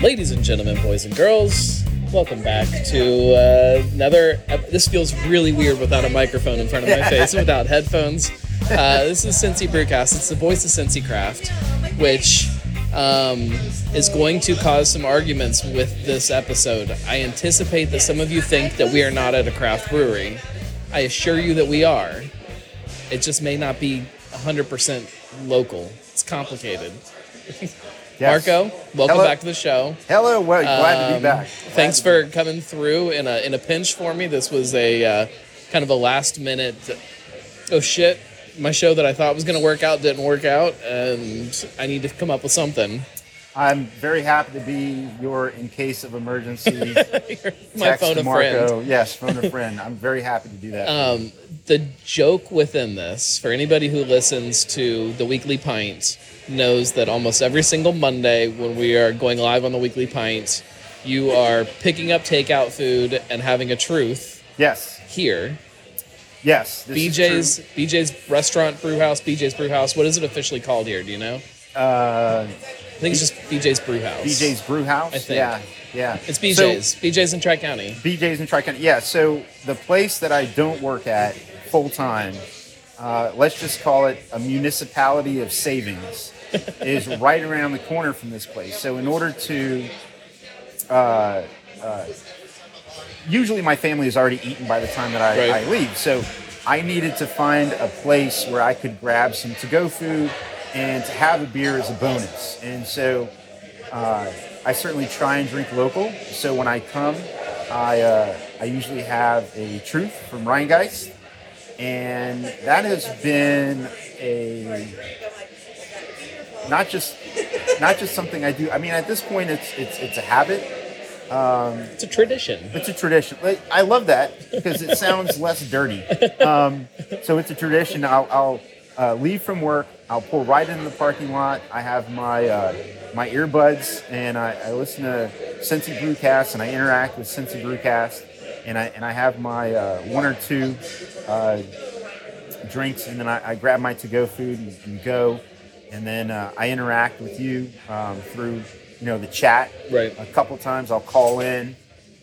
Ladies and gentlemen, boys and girls, welcome back to uh, another. ep- This feels really weird without a microphone in front of my face, without headphones. Uh, this is Cincy Brewcast. It's the voice of Cincy Craft, which um, is going to cause some arguments with this episode. I anticipate that some of you think that we are not at a craft brewery. I assure you that we are. It just may not be 100% local. It's complicated. Yes. Marco, welcome Hello. back to the show. Hello, well, glad to Um, be back. Thanks for coming through in a in a pinch for me. This was a uh, kind of a last minute. Oh shit! My show that I thought was going to work out didn't work out, and I need to come up with something. I'm very happy to be your in case of emergency. My text phone a Marco. friend. Yes, phone a friend. I'm very happy to do that. Um, the joke within this, for anybody who listens to the Weekly Pint, knows that almost every single Monday when we are going live on the Weekly Pint, you are picking up takeout food and having a truth yes, here. yes. this is BJ's BJ's restaurant brew house, BJ's brew house. What is it officially called here? Do you know? Uh, I think it's just BJ's brew house. BJ's Brew House. I think. Yeah, yeah. It's So, BJ's. BJ's in Tri County. BJ's in Tri County. Yeah. So the place that I don't work at full time, uh, let's just call it a municipality of savings, is right around the corner from this place. So in order to, uh, uh, usually my family is already eaten by the time that I, Right. I leave. So I needed to find a place where I could grab some to-go food and to have a beer is a bonus. And so uh, I certainly try and drink local. So when I come, I uh, I usually have a Truth from Rhinegeist, and that has been a not just not just something I do. I mean, at this point, it's it's it's a habit. It's a tradition. It's a tradition. I love that because it sounds less dirty. Um, so it's a tradition. I'll, I'll uh, leave from work. I'll pull right into the parking lot. I have my uh, my earbuds and I, I listen to Cincy Brewcast and I interact with Cincy Brewcast and I and I have my uh, one or two uh, drinks and then I, I grab my to-go food and, and go and then uh, I interact with you um, through you know the chat Right. a couple times I'll call in,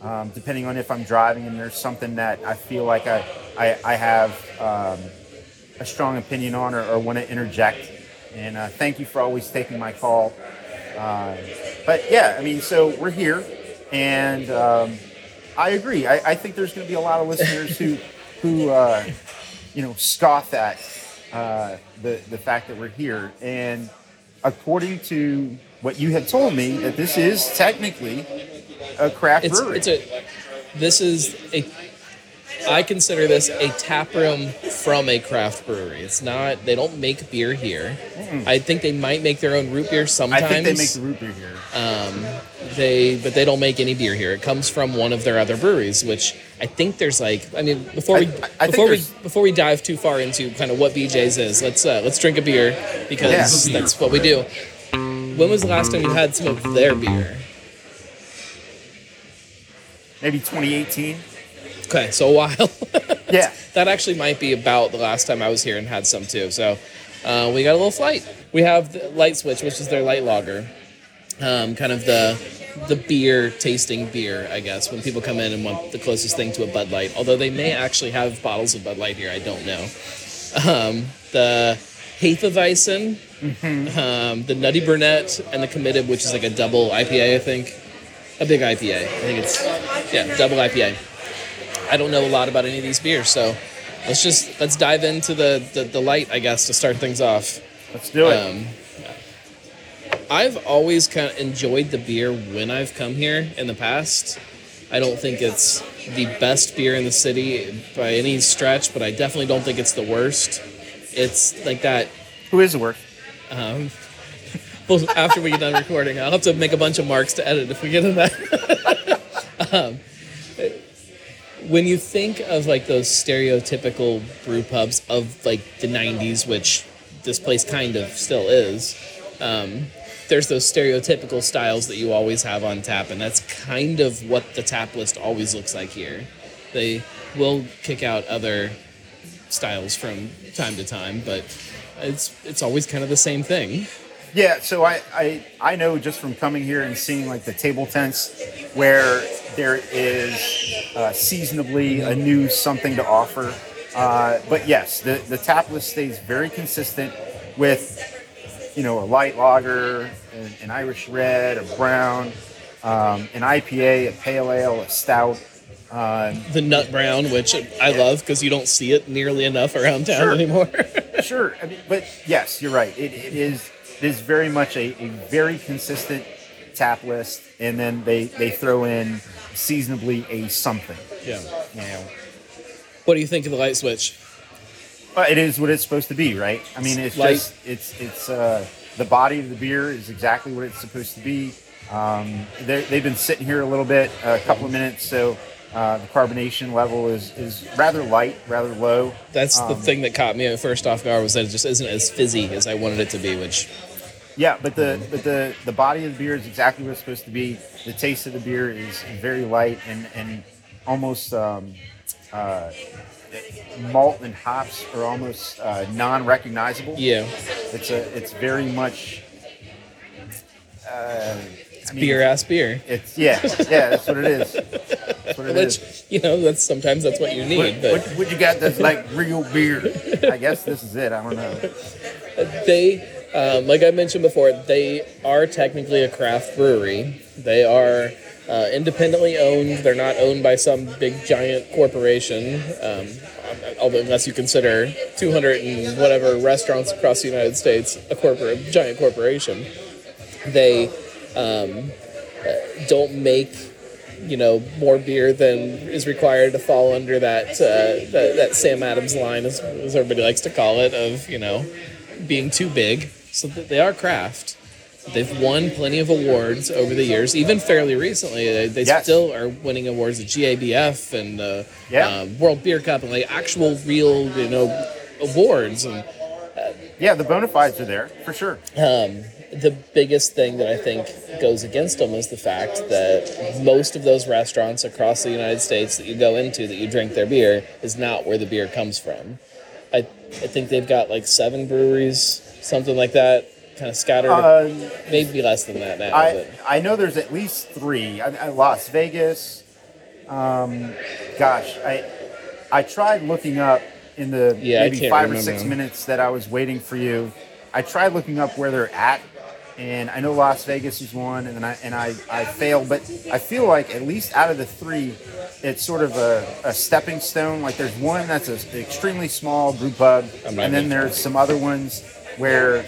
um, depending on if I'm driving and there's something that I feel like I, I, I have um, a strong opinion on or, or want to interject. And uh, thank you for always taking my call. Uh, but yeah, I mean, so we're here, and um, I agree. I, I think there's going to be a lot of listeners who, who uh, you know, scoff at uh, the the fact that we're here. And according to what you had told me, that this is technically a craft It's brewery. it's a. This is a. I consider this a tap room from a craft brewery. It's not. They don't make beer here. I think they might make their own root beer sometimes. I think they make the root beer here. Um, they but they don't make any beer here. It comes from one of their other breweries, which I think there's like. I mean, before we I- I think before we there's- before we dive too far into kind of what BJ's is, let's uh, let's drink a beer because that's what we do. When was the last time you had some of their beer? Maybe 2018. Okay, so a while. Yeah. that actually might be about the last time I was here and had some too. So uh, we got a little flight. We have the Light Switch, which is their light lager, um, kind of the the beer tasting beer, I guess. When people come in and want the closest thing to a Bud Light, although they may actually have bottles of Bud Light here, I don't know. Um, the Hefeweizen, um, the Nutty Brewnette, and the Committed, which is like a double IPA, I think. A big IPA. I think it's yeah, double IPA. I don't know a lot about any of these beers, so let's just let's dive into the the, the light, I guess, to start things off. Let's do it. Um, I've always kind of enjoyed the beer when I've come here in the past. I don't think it's the best beer in the city by any stretch, but I definitely don't think it's the worst. It's like that. Who is the worst? Um, well, after we get done recording, I'll have to make a bunch of marks to edit if we get to that. um, when you think of like those stereotypical brew pubs of like the 90s, which this place kind of still is, um, there's those stereotypical styles that you always have on tap, and that's kind of what the tap list always looks like here. They will kick out other styles from time to time, but it's it's always kind of the same thing. Yeah, so I, I I know just from coming here and seeing like the table tents where there is uh, seasonably a new something to offer. Uh, but yes, the the tap list stays very consistent with you know a light lager, an, an Irish red, a brown, um, an IPA, a pale ale, a stout. Uh, The nut brown, which I love because you don't see it nearly enough around town Sure. anymore. sure, I mean, but yes, you're right. It, it is it is very much a, a very consistent tap list, and then they they throw in seasonably a something. yeah. You know, What do you think of the light switch? but it is what it's supposed to be, right? I mean, it's Light. just it's it's uh, the body of the beer is exactly what it's supposed to be. Um, they've been sitting here a little bit, a couple of minutes, so. Uh, the carbonation level is, is rather light, rather low. That's the Um, thing that caught me at first off guard was that it just isn't as fizzy as I wanted it to be, which Yeah, but the but the the body of the beer is exactly what it's supposed to be. The taste of the beer is very light and and almost um, uh, malt and hops are almost uh, non-recognizable. yeah, It's a it's very much. Uh, I mean, beer ass beer. It's yeah yeah that's what it is. That's what it is. Which you know, that's sometimes that's what you What, need. But what, what you got that's like real beer? I guess this is it. I don't know. they, um, like I mentioned before, they are technically a craft brewery. They are uh, independently owned. They're not owned by some big giant corporation. Um, although, unless you consider 200 and whatever restaurants across the United States a corporate giant corporation, they um, uh, don't make you know more beer than is required to fall under that uh, that, that Sam Adams line, as, as everybody likes to call it, of you know being too big. So they are craft. They've won plenty of awards over the years, even fairly recently. They, they Yes. still are winning awards at GABF and uh, Yeah. uh, World Beer Cup and like actual, real, you know, awards. And Yeah, the bona fides are there for sure. um, the biggest thing that I think goes against them is the fact that most of those restaurants across the United States that you go into that you drink their beer is not where the beer comes from. I, I think they've got like seven breweries, something like that, kind of scattered, Uh, maybe less than that now. I, but I know there's at least three. I, I, Las Vegas. Um, gosh, I I tried looking up in the Yeah, maybe five or six minutes that I was waiting for you. I tried looking up where they're at, and I know Las Vegas is one, and then I and I, I failed. But I feel like at least out of the three, it's sort of a, a stepping stone. Like there's one that's an extremely small brew pub, and then there's some other ones where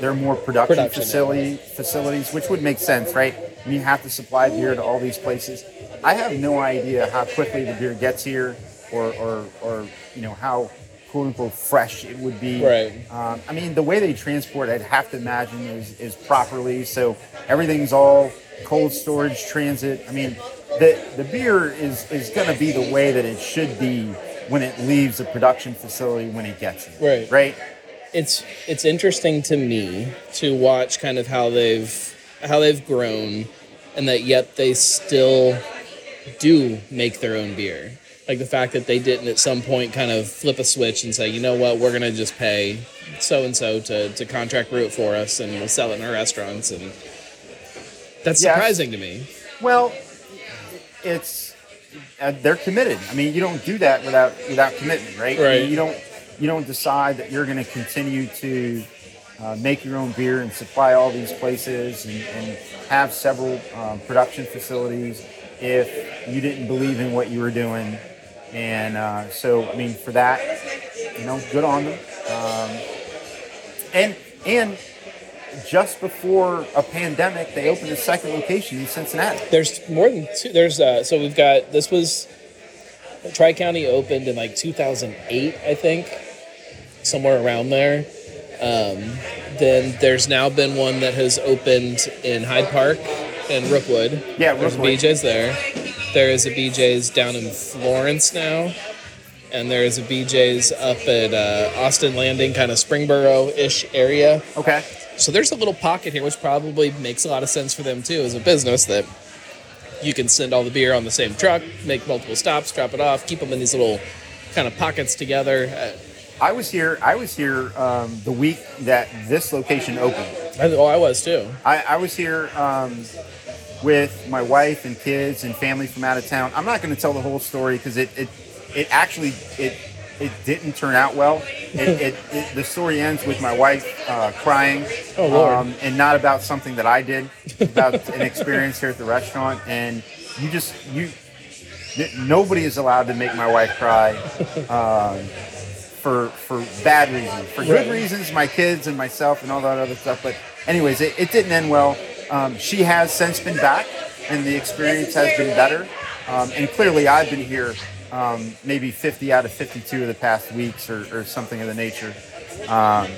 they're, more production, Production, facility facilities, which would make sense, right? And you have to supply beer to all these places. I have no idea how quickly the beer gets here, or or, or you know how quote unquote fresh it would be. Right. Um, I mean, the way they transport, I'd have to imagine is is properly. So everything's all cold storage, transit. I mean, the the beer is is going to be the way that it should be when it leaves a production facility when it gets here. Right. Right. It's it's interesting to me to watch kind of how they've how they've grown and that yet they still do make their own beer like the fact that they didn't at some point kind of flip a switch and say you know what we're going to just pay so and so to to contract brew it for us and we'll sell it in our restaurants and that's surprising to me Well, it's uh, they're committed. I mean, you don't do that without without commitment, right? I mean, Right. you don't you don't decide that you're going to continue to uh, make your own beer and supply all these places and, and have several um, production facilities if you didn't believe in what you were doing. And uh, so, I mean, for that, you know, good on them. Um, and and just before a pandemic, they opened a second location in Cincinnati. There's more than two. There's uh, so we've got this was Tri County opened in like 2008, I think, somewhere around there. Um, then there's now been one that has opened in Hyde Park and Rookwood. Yeah, there's Rookwood. BJ's there. There is a BJ's down in Florence now, and there is a BJ's up at uh, Austin Landing, kind of Springboro ish area. Okay. So there's a little pocket here, which probably makes a lot of sense for them too as a business that you can send all the beer on the same truck, make multiple stops, drop it off, keep them in these little kind of pockets together. Uh, I was here. I was here um, the week that this location opened. I, oh, I was too. I, I was here um, with my wife and kids and family from out of town. I'm not going to tell the whole story because it, it it actually it it didn't turn out well. It, it, it the story ends with my wife uh, crying, Oh, um, and not about something that I did, about an experience here at the restaurant. And you just you nobody is allowed to make my wife cry. Um, for for bad reasons. For good reasons, my kids and myself and all that other stuff. But anyways, it, it didn't end well. Um, she has since been back, and the experience has been better. Um, and clearly, I've been here um, maybe 50 out of 52 of the past weeks, or, or something of the nature. Um,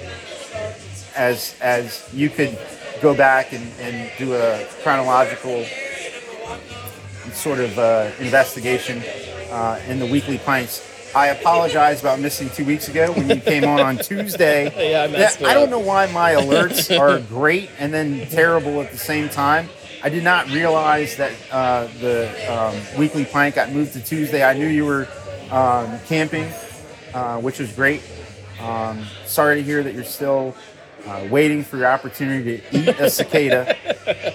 as as you could go back and, and do a chronological sort of uh, investigation uh, in the weekly pints. I apologize about missing two weeks ago when you came on on Tuesday. Yeah, I messed it I don't know why my alerts are great and then terrible at the same time. I did not realize that uh, the um, weekly pint got moved to Tuesday. I knew you were um, camping, uh, which was great. Um, sorry to hear that you're still uh, waiting for your opportunity to eat a cicada.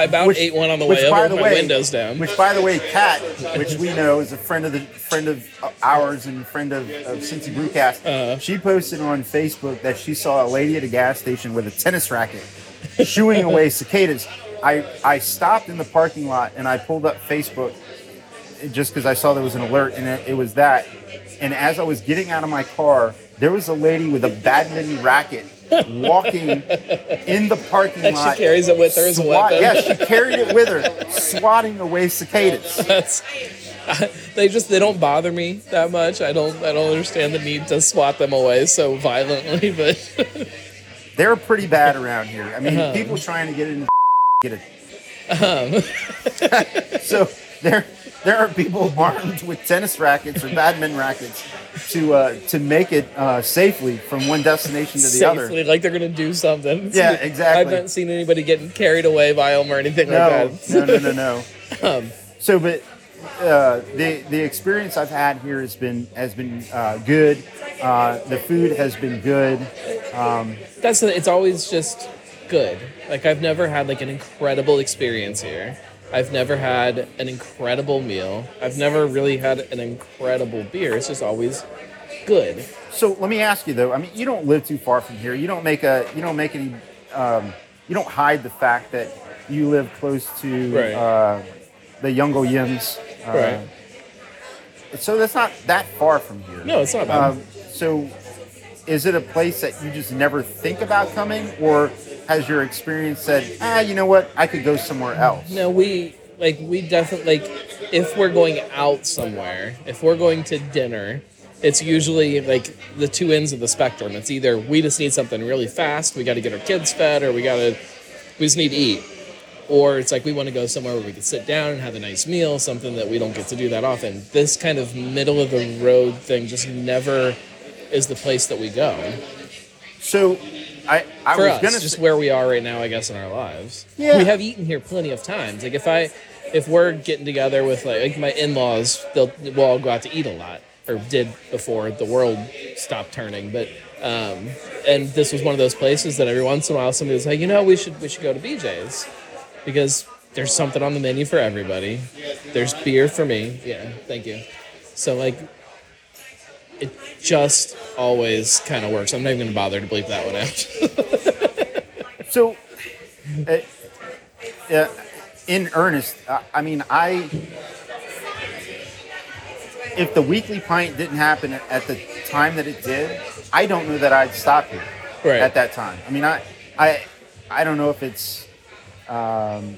I about ate one on the which, way by over the my way- windows down. Which, by the way, Kat, which we know is a friend of the friend of ours and friend of, of Cincy Brewcast, Uh-huh. she posted on Facebook that she saw a lady at a gas station with a tennis racket shooing away cicadas. I I stopped in the parking lot and I pulled up Facebook just because I saw there was an alert and it, it was that. And as I was getting out of my car, there was a lady with a badminton racket walking in the parking And she carries it with her as a swat-. Yeah, she carried it with her, swatting away cicadas. That's, they just they don't bother me that much. I don't I don't understand the need to swat them away so violently, but They're pretty bad around here. I mean, Uh-huh. people trying to get in, get it. Um. so there, there are people armed with tennis rackets or badminton rackets to uh, to make it uh, safely from one destination to the safely other. like they're gonna do something. Yeah, exactly. I've not seen anybody getting carried away by them or anything No, like that. no, no, no, no. Um, So, but uh, the the experience I've had here has been has been uh, good. Uh, the food has been good. that's it's always just good. Like I've never had like an incredible experience here. I've never had an incredible meal. I've never really had an incredible beer. It's just always good. So let me ask you though. I mean, you don't live too far from here. You don't make a. You don't make any. Um, you don't hide the fact that you live close to Right. uh, the Yungo Yims. Uh, Right. So that's not that far from here. No, it's not. Um, so, is it a place that you just never think about coming, or has your experience said, ah, you know what, I could go somewhere else? No, we like we definitely like if we're going out somewhere, if we're going to dinner, it's usually like the two ends of the spectrum. It's either we just need something really fast, we got to get our kids fed, or we got to we just need to eat, or it's like we want to go somewhere where we can sit down and have a nice meal, something that we don't get to do that often. This kind of middle of the road thing just never is the place that we go So, I I for was us, gonna just say- where we are right now, I guess, in our lives. Yeah. We have eaten here plenty of times. Like if I, if we're getting together with like, like my in-laws, they'll we'll all go out to eat a lot, or did before the world stopped turning. But um, and this was one of those places that every once in a while somebody was like, you know, we should we should go to BJ's because there's something on the menu for everybody. There's beer for me. Yeah, thank you. So like. It just always kind of works. I'm not even gonna bother to bleep that one out. So, uh, uh, in earnest, I, I mean, I if the weekly pint didn't happen at- at the time that it did, I don't know that I'd stop here Right. at that time. I mean, I, I, I don't know if it's, um,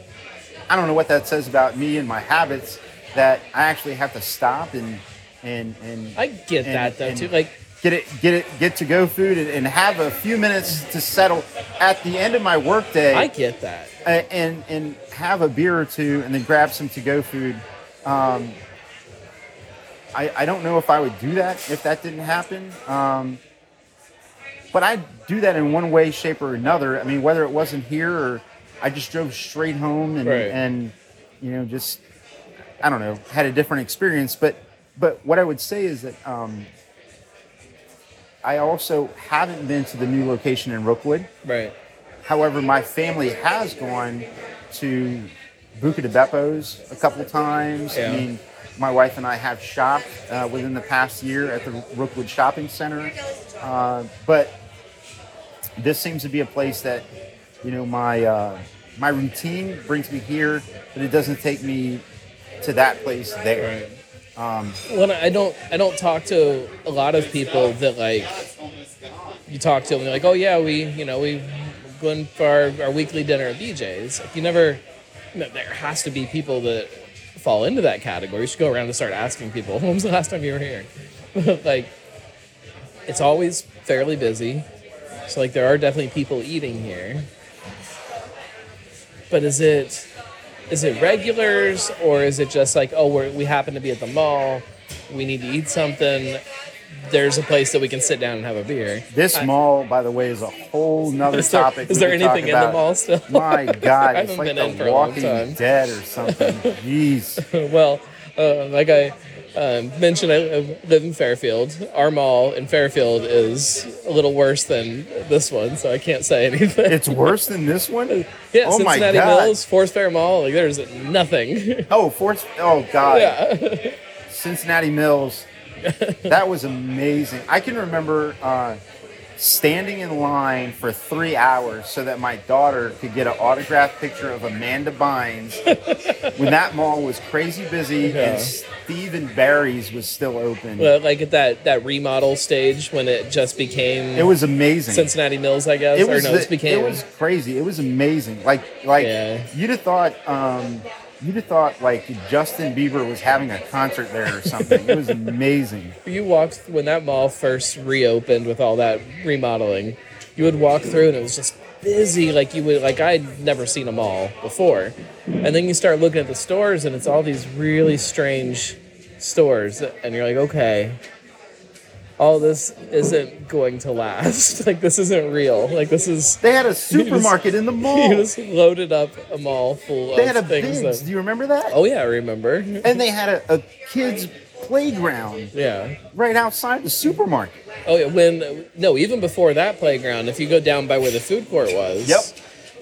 I don't know what that says about me and my habits that I actually have to stop and and and I get and- that though and too. Like get it get it get to go food and, and have a few minutes to settle at the end of my workday I get that. and and have a beer or two and then grab some to go food. Um, I I don't know if I would do that if that didn't happen. Um, but I do that in one way, shape, or another. I mean, whether it wasn't here or I just drove straight home and Right. and you know just I don't know had a different experience. But but what I would say is that um, I also haven't been to the new location in Rookwood. Right. However, my family has gone to Buca di Beppo's a couple times. Yeah. I mean, my wife and I have shopped uh, within the past year at the Rookwood Shopping Center. Uh, but this seems to be a place that, you know, my uh, my routine brings me here, but it doesn't take me to that place there. Right. Um, well, I don't. I don't talk to a lot of people that like. You talk to them, they're like, "Oh yeah, we, you know, we went for our, our weekly dinner at BJ's." Like, you never. There has to be people that fall into that category. You should go around and start asking people, "When was the last time you were here?" like, it's always fairly busy, so like there are definitely people eating here. But is it is it regulars or is it just like oh we're, we happen to be at the mall we need to eat something there's a place that we can sit down and have a beer This I- mall, by the way, is a whole nother is there, topic. is there anything in the mall still My God, it's like been in The for a long Walking. Dead or something. Jeez. well uh, like i um, mentioned I live in fairfield our mall in fairfield is a little worse than this one so i can't say anything It's worse than this one? yeah oh my cincinnati mills forest fair mall like there's nothing Oh, Fort. Oh God. yeah Cincinnati Mills. That was amazing. I can remember uh, standing in line for three hours so that my daughter could get an autographed picture of Amanda Bynes when that mall was crazy busy Yeah. and Steve & Barry's was still open. Well, like at that that remodel stage when it just became it was amazing. Cincinnati Mills, I guess. it or was, no, the- it became it was crazy. It was amazing. Like like Yeah. you'd have thought um, you'd have thought like Justin Bieber was having a concert there or something. it was amazing. you walked when that mall first reopened with all that remodeling. You would walk through and it was just busy, like you would like I'd never seen a mall before. And then you start looking at the stores and it's all these really strange stores, and you're like, okay. All this isn't going to last. Like this isn't real. Like this is They had a supermarket in the mall. you just loaded up a mall full of things. They of had a things. That- Do you remember that? oh yeah, I remember. And they had a, a kids playground Yeah. right outside the supermarket. Oh yeah. When no, even before that playground, if you go down by where the food court was. Yep.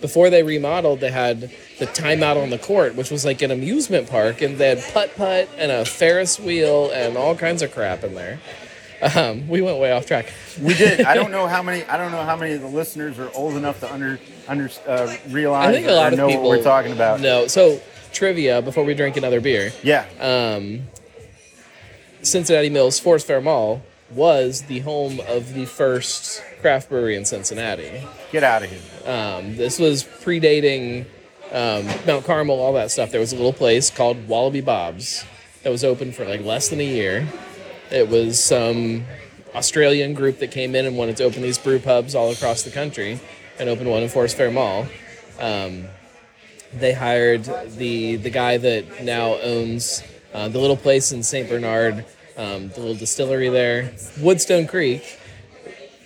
Before they remodeled, they had the timeout on the court, which was like an amusement park, and they had putt putt and a Ferris wheel and all kinds of crap in there. Um, we went way off track. We did. I don't know how many. I don't know how many of the listeners are old enough to under under uh, realize I think a or lot of know people what we're talking about. No. So trivia before we drink another beer. Yeah. um, Cincinnati Mills Forest Fair Mall was the home of the first craft brewery in Cincinnati. Get out of here. Um, this was predating um, Mount Carmel, all that stuff. There was a little place called Wallaby Bob's that was open for like less than a year. It was some Australian group that came in and wanted to open these brew pubs all across the country and open one in Forest Fair Mall. Um, they hired the the guy that now owns uh, the little place in St. Bernard, um, the little distillery there, Woodstone Creek.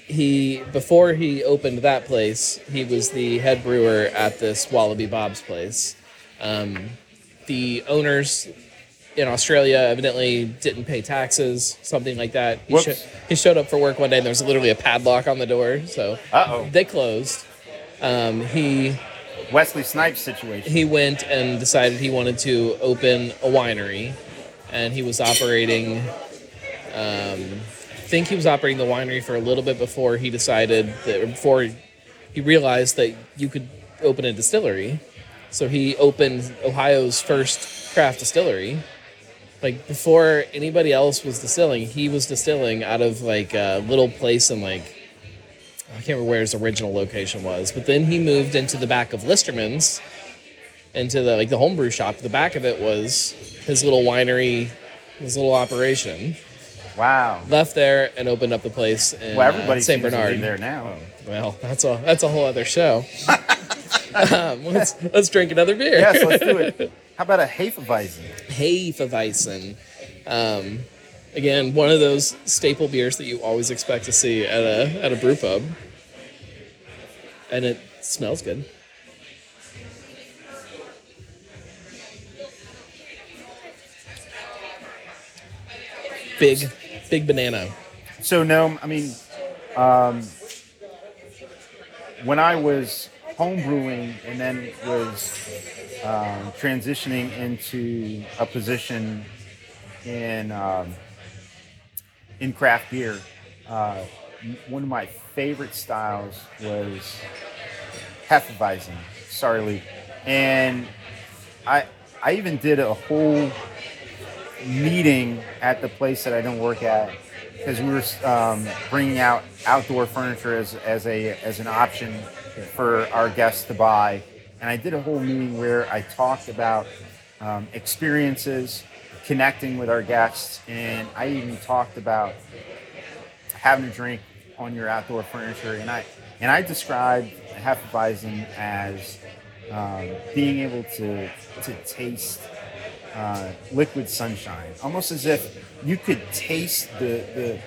He before he opened that place, he was the head brewer at this Wallaby Bob's place. Um, the owners in Australia evidently didn't pay taxes, something like that. He, sho- he showed up for work one day and there was literally a padlock on the door, so Uh-oh. they closed. Um, he Wesley Snipes situation. he went and decided he wanted to open a winery, and he was operating. Um, I think he was operating the winery for a little bit before he decided that or before he realized that you could open a distillery. So he opened Ohio's first craft distillery. Like before anybody else was distilling, he was distilling out of like a little place in like I can't remember where his original location was, but then he moved into the back of Listermann's, into the like the homebrew shop. The back of it was his little winery, his little operation. Wow. Left there and opened up the place in Well, everybody uh, St. Bernard. be there now. Well, that's a that's a whole other show. um, let's let's drink another beer. Yes, let's do it. How about a Hefeweizen? Hefeweizen. Um, again, one of those staple beers that you always expect to see at a at a brew pub, and it smells good. Big, big banana. So no, I mean, um, when I was homebrewing and then was um, transitioning into a position in um, in craft beer, uh, one of my favorite styles was Hefeweizen. Sorry, Lee. And I I even did a whole meeting at the place that I don't work at because we were um, bringing out outdoor furniture as, as a as an option for our guests to buy. And I did a whole meeting where I talked about um, experiences, connecting with our guests, and I even talked about having a drink on your outdoor furniture. And I and I described Hefeweizen as um, being able to to taste uh, liquid sunshine, almost as if you could taste the, the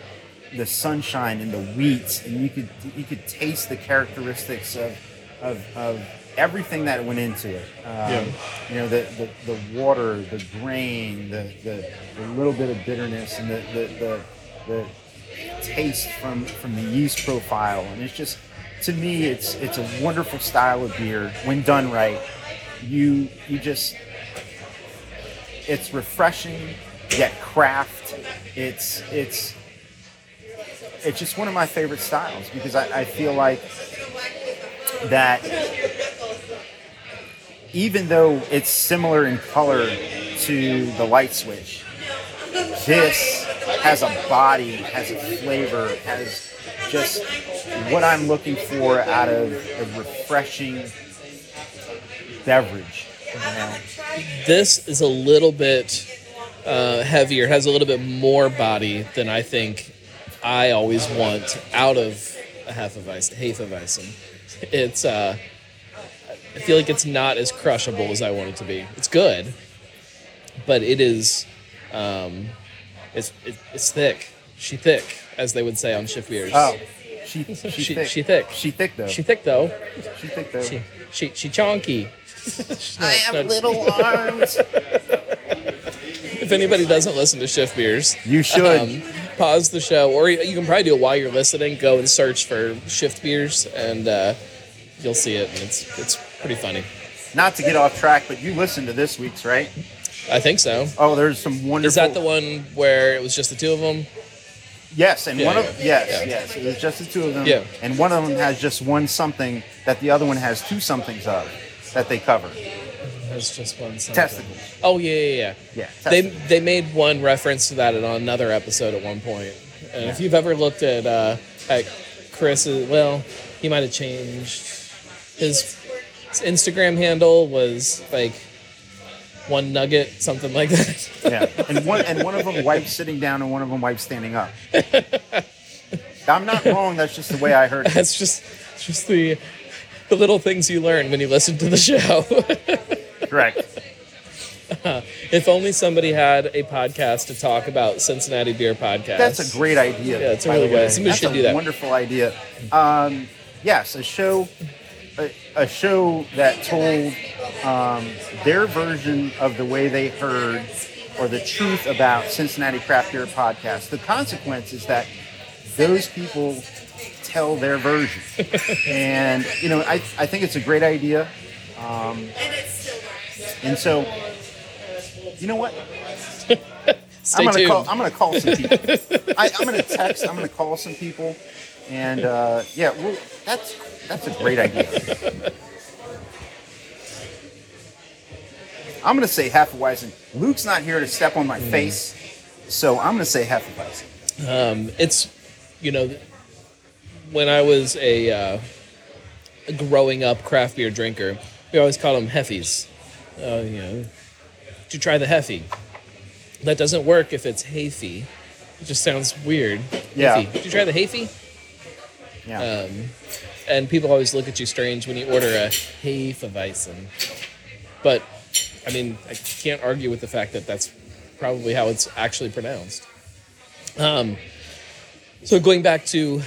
the sunshine and the wheat, and you could you could taste the characteristics of of, of everything that went into it. Um, Yeah. You know, the, the, the water, the grain, the, the, the little bit of bitterness, and the the, the, the taste from from the yeast profile, and it's just to me, it's it's a wonderful style of beer when done right. You you just it's refreshing yet craft. It's it's it's just one of my favorite styles because I, I feel like that even though it's similar in color to the light switch, this has a body, has a flavor, has just what I'm looking for out of a refreshing beverage. This is a little bit uh, heavier, has a little bit more body than I think I always want out of a Hefeweizen. Hefeweizen. It's uh, I feel like it's not as crushable as I want it to be. It's good, but it is um, it's it, it's thick. She thick, as they would say on shift beers. Oh, she she, She- thick. she thick. She thick though. She thick though. She thick though. She she she chonky. She's I have not- little arms. If anybody doesn't listen to shift beers, You should. um, pause the show, or you can probably do it while you're listening. Go and search for shift beers, and uh, you'll see it. And it's it's pretty funny. Not to get off track, but you listened to this week's, right? I think so. Oh, there's some wonderful. Is that the one where it was just the two of them? Yes, and Yeah, one of yeah, yes, yeah. yes. It was just the two of them. Yeah. And one of them has just one something that the other one has two somethings of that they cover. There's just one. something. Testicles. Oh yeah, yeah, yeah. Yeah. They they made one reference to that in another episode at one point. And if you've ever looked at uh, at Chris's, well, he might have changed his, his Instagram handle was like one nugget, something like that. yeah. And one and one of them wipes sitting down and one of them wipes standing up. I'm not wrong. That's just the way I heard it. That's just just the the little things you learn when you listen to the show. Correct. if only somebody had a podcast to talk about Cincinnati beer podcast. That's a great idea. Yeah, it's a really good- somebody That's should a do that. Wonderful idea. Um, yes, a show, a, a show that told um, their version of the way they heard or the truth about Cincinnati Craft Beer Podcast. The consequence is that those people tell their version, and you know, I, I think it's a great idea. Um, and so, you know what? I'm gonna tuned. call. I'm gonna call some people. I, I'm gonna text. I'm gonna call some people, and uh, yeah, well, that's that's a great idea. I'm gonna say Hefeweizen. Luke's not here to step on my Mm. face, so I'm gonna say Hefeweizen. Um, it's you know when I was a, uh, growing up craft beer drinker, we always called them heffies. Uh, you know, you try the heffy? That doesn't work if it's hayfy. It just sounds weird. Yeah. Did you try the hayfy? Yeah. Um, and people always look at you strange when you order a Hefeweizen. But I mean, I can't argue with the fact that that's probably how it's actually pronounced. Um, so going back to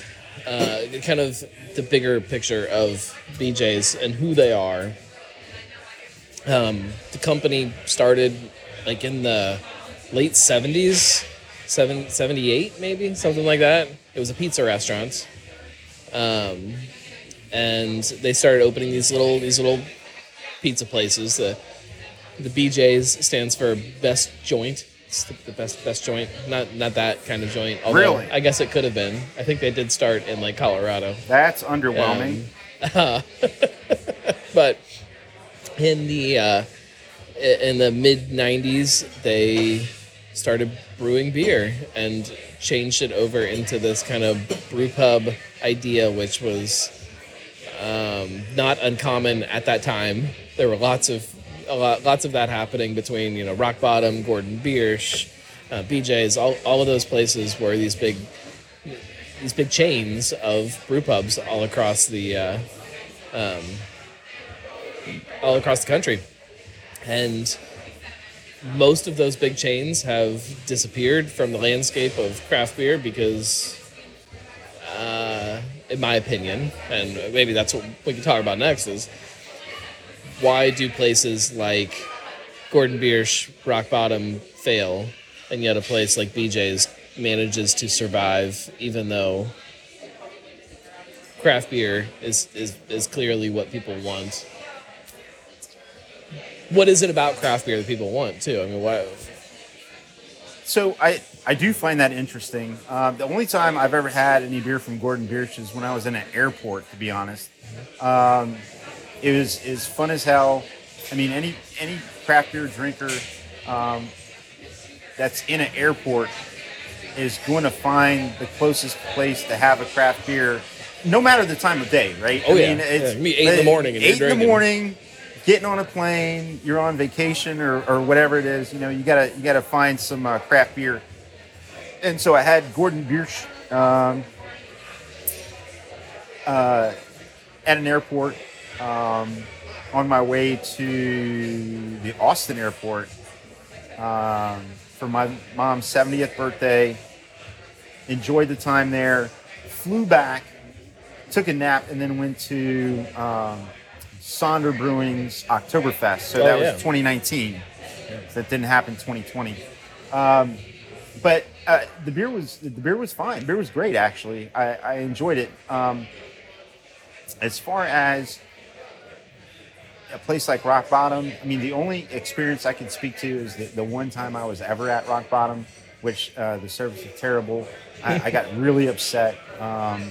uh, kind of the bigger picture of BJ's and who they are. Um, the company started like in the late 70s, seven, 78 maybe, something like that. It was a pizza restaurant. um, and they started opening these little these little pizza places. The the BJ's stands for best joint. It's the, the best best joint, not not that kind of joint. Although Really? I guess it could have been. I think they did start in like Colorado. That's underwhelming. but in the uh, i- in the mid '90s, they started brewing beer and changed it over into this kind of brew pub idea, which was um, not uncommon at that time. There were lots of lot, lots of that happening between you know Rock Bottom, Gordon Biersch, uh, BJ's, all, all of those places were these big these big chains of brew pubs all across the uh, um, all across the country, and most of those big chains have disappeared from the landscape of craft beer because, uh, in my opinion, and maybe that's what we can talk about next is why do places like Gordon Biersch, Rock Bottom fail, and yet a place like BJ's manages to survive even though craft beer is, is, is clearly what people want. What is it about craft beer that people want too? I mean, why? So I, I do find that interesting. Um, the only time I've ever had any beer from Gordon Biersch is when I was in an airport. To be honest, um, it was is fun as hell. I mean, any any craft beer drinker um, that's in an airport is going to find the closest place to have a craft beer, no matter the time of day, right? Oh, yeah. Yeah, it can be eight in the morning and eight in the morning, getting on a plane, you're on vacation or, or whatever it is. You know, you gotta you gotta find some uh, craft beer. And so I had Gordon Biersch um, uh, at an airport um, on my way to the Austin airport um, for my mom's 70th birthday. Enjoyed the time there. Flew back, took a nap, and then went to um, Sonder Brewing's Oktoberfest. So Oh, that was yeah. 2019. That didn't happen 2020. But uh, the beer was the beer was fine. beer was great actually. I, I enjoyed it. Um, as far as a place like Rock Bottom, I mean, the only experience I can speak to is the, the one time I was ever at Rock Bottom, which uh, the service was terrible. I, I got really upset. Um,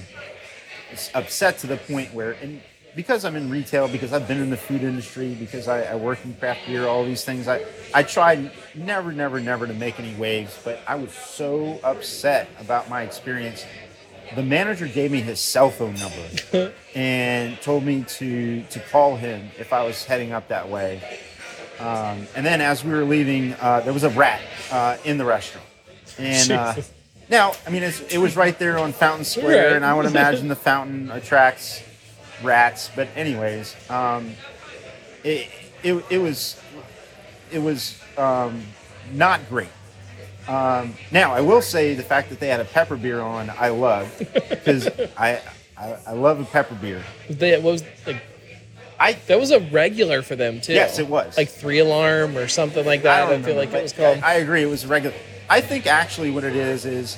upset to the point where, and because I'm in retail, because I've been in the food industry, because I, I work in craft beer, all these things, I, I tried never, never, never to make any waves, but I was so upset about my experience. The manager gave me his cell phone number and told me to to call him if I was heading up that way. Um, and then as we were leaving, uh, there was a rat uh, in the restaurant, and uh, now I mean it's, it was right there on Fountain Square, Right. and I would imagine the fountain attracts rats. But anyways, um, it, it it was it was um, not great. Um, now I will say the fact that they had a pepper beer on, I love because I, I I love a pepper beer. They, what was like I that was a regular for them too. Yes, it was. like three alarm or something like that. I, don't feel remember, like it was called. I, I agree. It was regular. I think actually what it is is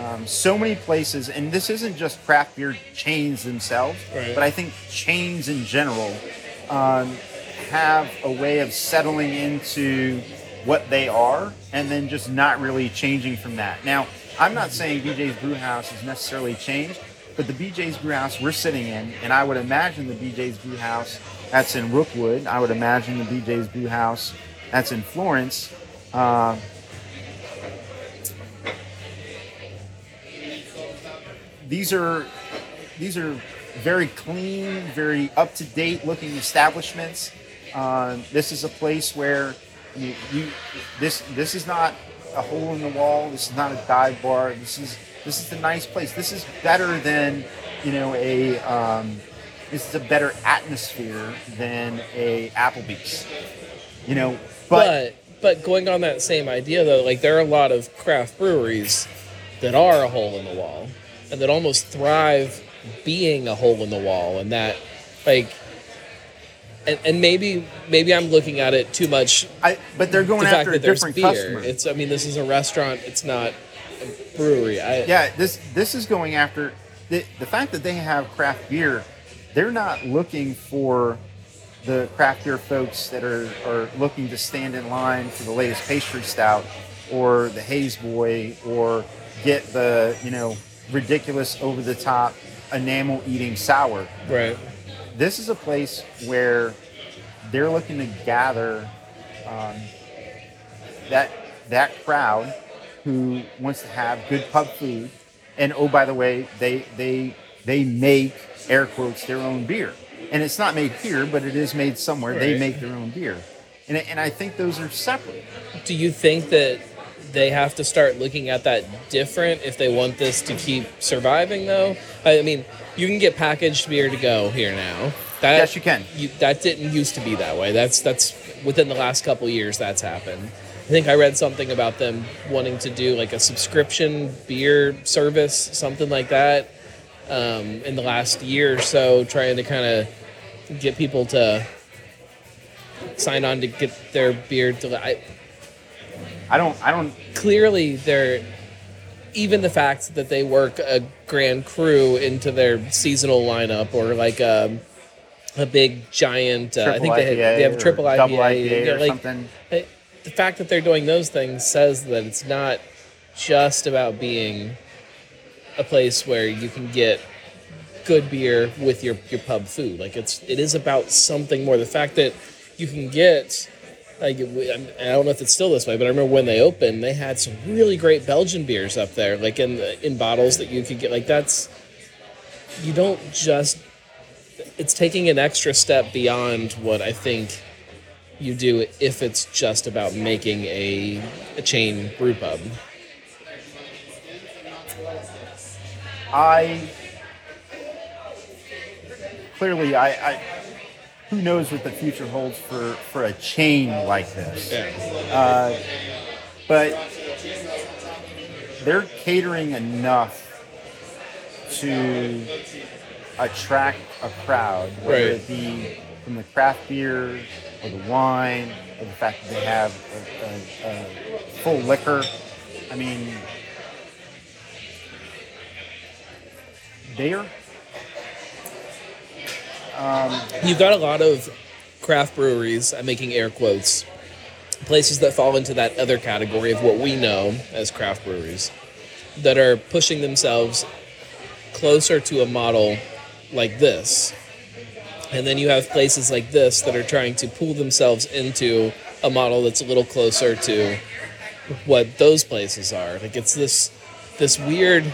um, so many places, and this isn't just craft beer chains themselves, Right. but I think chains in general um, have a way of settling into what they are and then just not really changing from that. Now, I'm not saying BJ's Brewhouse has necessarily changed, but the BJ's Brewhouse we're sitting in, and I would imagine the BJ's Brewhouse that's in Rookwood, I would imagine the BJ's Brewhouse that's in Florence. Uh, these are these are very clean, very up to date looking establishments. Um, this is a place where you, you this this is not a hole in the wall. This is not a dive bar. This is this is a nice place. This is better than you know a um, this is a better atmosphere than a Applebee's. You know, but, but but going on that same idea though, like there are a lot of craft breweries that are a hole in the wall and that almost thrive being a hole in the wall and that like and, and maybe maybe I'm looking at it too much I but they're going the after a different beer. customer. It's I mean this is a restaurant, it's not a brewery. I yeah, this this is going after the, the fact that they have craft beer, they're not looking for the craft beer folks that are, are looking to stand in line for the latest pastry stout or the haze boy or get the you know ridiculous over the top enamel eating sour Right. this is a place where they're looking to gather um, that that crowd who wants to have good pub food, and oh by the way, they they they make air quotes their own beer, and it's not made here, but it is made somewhere. They make their own beer, and and I think those are separate. Do you think that they have to start looking at that different if they want this to keep surviving? Though, I mean, you can get packaged beer to go here now. That, Yes, you can. that didn't used to be that way. That's that's within the last couple years that's happened. I think I read something about them wanting to do like a subscription beer service, something like that, um, in the last year or so, trying to kind of get people to sign on to get their beer. To, I, I don't I don't clearly they're even the fact that they work a grand cru into their seasonal lineup or like a, a big giant uh, I think they, have, they have triple IPA, IPA like, something. uh, the fact that they're doing those things says that it's not just about being a place where you can get good beer with your, your pub food. Like it's it is about something more. The fact that you can get like I don't know if it's still this way, but I remember when they opened, they had some really great Belgian beers up there, like in in bottles that you could get. Like that's you don't just. It's taking an extra step beyond what I think you do if it's just about making a, a chain brew pub. I clearly I, I who knows what the future holds for for a chain like this. Yeah. Uh, but they're catering enough to attract a crowd, whether Right. it be from the craft beer or the wine or the fact that they have a, a, a full liquor. I mean, they're You've got a lot of craft breweries, I'm making air quotes, places that fall into that other category of what we know as craft breweries that are pushing themselves closer to a model like this. And then you have places like this that are trying to pull themselves into a model that's a little closer to what those places are. Like it's this this weird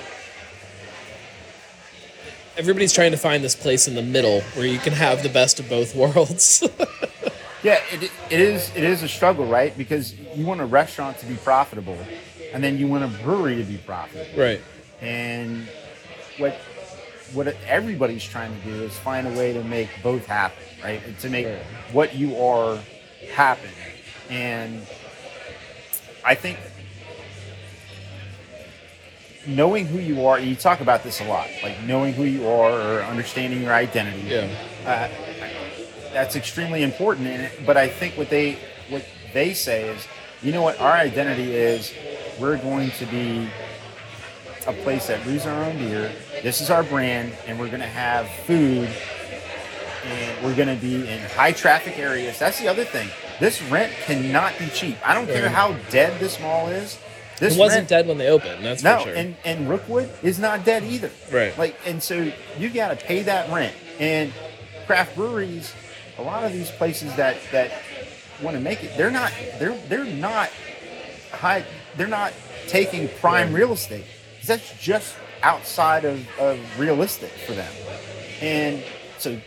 everybody's trying to find this place in the middle where you can have the best of both worlds. Yeah, it, it is. It is a struggle, right? Because you want a restaurant to be profitable, and then you want a brewery to be profitable. right. And what what everybody's trying to do is find a way to make both happen, right? And to make what you are happen. And I think knowing who you are, and you talk about this a lot, like knowing who you are or understanding your identity Yeah. uh, that's extremely important. And but I think what they what they say is, you know what, our identity is, we're going to be a place that brews our own beer. This is our brand, and we're going to have food, and we're going to be in high traffic areas. That's the other thing. This rent cannot be cheap. I don't care how dead this mall is. This It wasn't rent, dead when they opened, that's no, for sure. and and Rookwood is not dead either. Right. Like, and so you got to pay that rent. And craft breweries, a lot of these places that that want to make it, they're not they're they're not high. They're not taking prime real estate. That's just outside of, of realistic for them. And so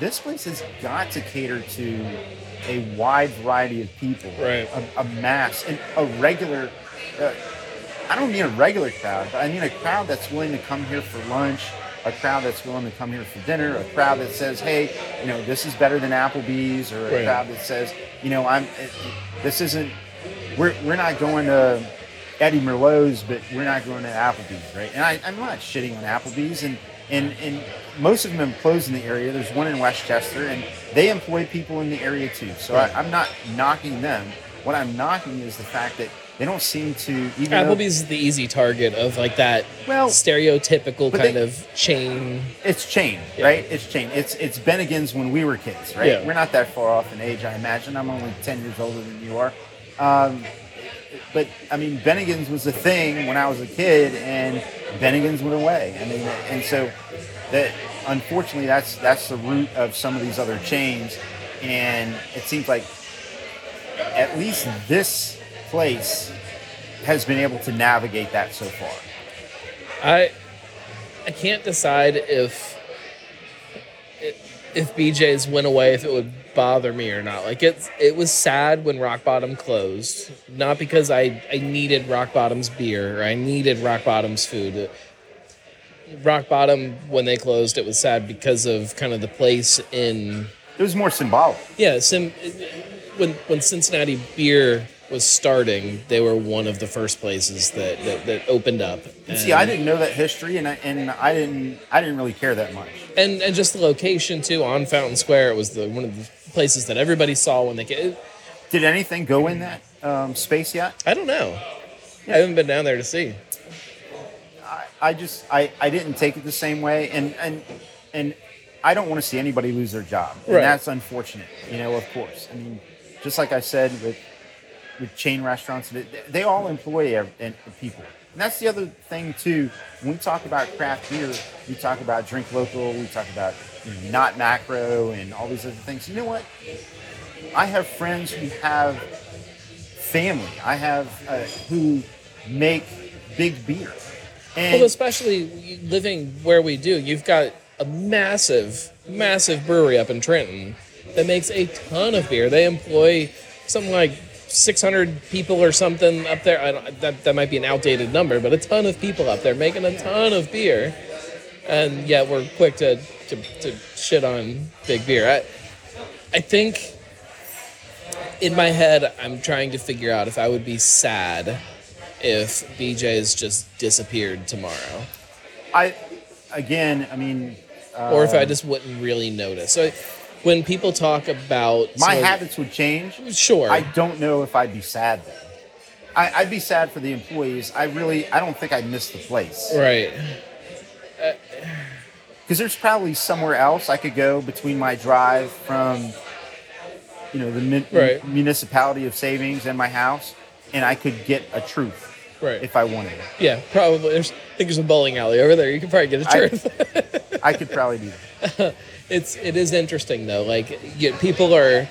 this place has got to cater to a wide variety of people, Right. a, a mass, and a regular. Uh, I don't need a regular crowd, but I need a crowd that's willing to come here for lunch, a crowd that's willing to come here for dinner, a crowd that says, "Hey, you know, this is better than Applebee's," or a Right. crowd that says, "You know, I'm. It, this isn't. We're we're not going to Eddie Merlot's, but we're not going to Applebee's, right?" And I, I'm not shitting on Applebee's, and and and most of them have closed in the area. There's one in Westchester, and they employ people in the area too. So Right. I, I'm not knocking them. What I'm knocking is the fact that they don't seem to even though- Applebee's is the easy target of like that Well, stereotypical kind they- of chain. It's chain, Yeah. right? It's chain. It's it's Bennigan's when we were kids, right? Yeah. We're not that far off in age, I imagine. I'm only ten years older than you are. Um, but I mean, Bennigan's was a thing when I was a kid, and Bennigan's went away. I mean, and so that unfortunately, that's that's the root of some of these other chains, and it seems like at least this place has been able to navigate that so far. I I can't decide if if BJ's went away if it would bother me or not. Like it's it was sad when Rock Bottom closed, not because I I needed Rock Bottom's beer or I needed Rock Bottom's food. Rock Bottom when they closed, it was sad because of kind of the place in It was more symbolic. yeah. Sim, when when Cincinnati beer was starting, they were one of the first places that that, that opened up. And see, I didn't know that history, and I, and I didn't I didn't really care that much. and and just the location too on Fountain Square. It was the one of the places that everybody saw when they came. Did anything go in that um, space yet? I don't know. I haven't been down there to see. I, I just I, I didn't take it the same way, and and and I don't want to see anybody lose their job, and Right. that's unfortunate. You know, of course. I mean, just like I said with with chain restaurants, they, they all employ people. And that's the other thing too. When we talk about craft beer, we talk about drink local, we talk about not macro and all these other things. You know what? I have friends who have family. I have uh, who make big beer. And Well, especially living where we do, you've got a massive, massive brewery up in Trenton that makes a ton of beer. They employ something like 600 people or something up there. I don't, that, that might be an outdated number, but a ton of people up there making a ton of beer. And yet we're quick to, to, to shit on big beer. I, I think in my head, I'm trying to figure out if I would be sad if BJ's just disappeared tomorrow. I, again, I mean, or if I um, just wouldn't really notice. So when people talk about my habits would change. sure, I don't know if I'd be sad though. I, I'd be sad for the employees. I really, I don't think I'd miss the place right, uh, because there's probably somewhere else I could go between my drive from, you know, the mun- Right. municipality of Savings and my house, and I could get a truth right, if I wanted. yeah, probably. There's, I think there's a bowling alley over there. You could probably get a truth. I could probably do that. it's it is interesting though. Like you, people are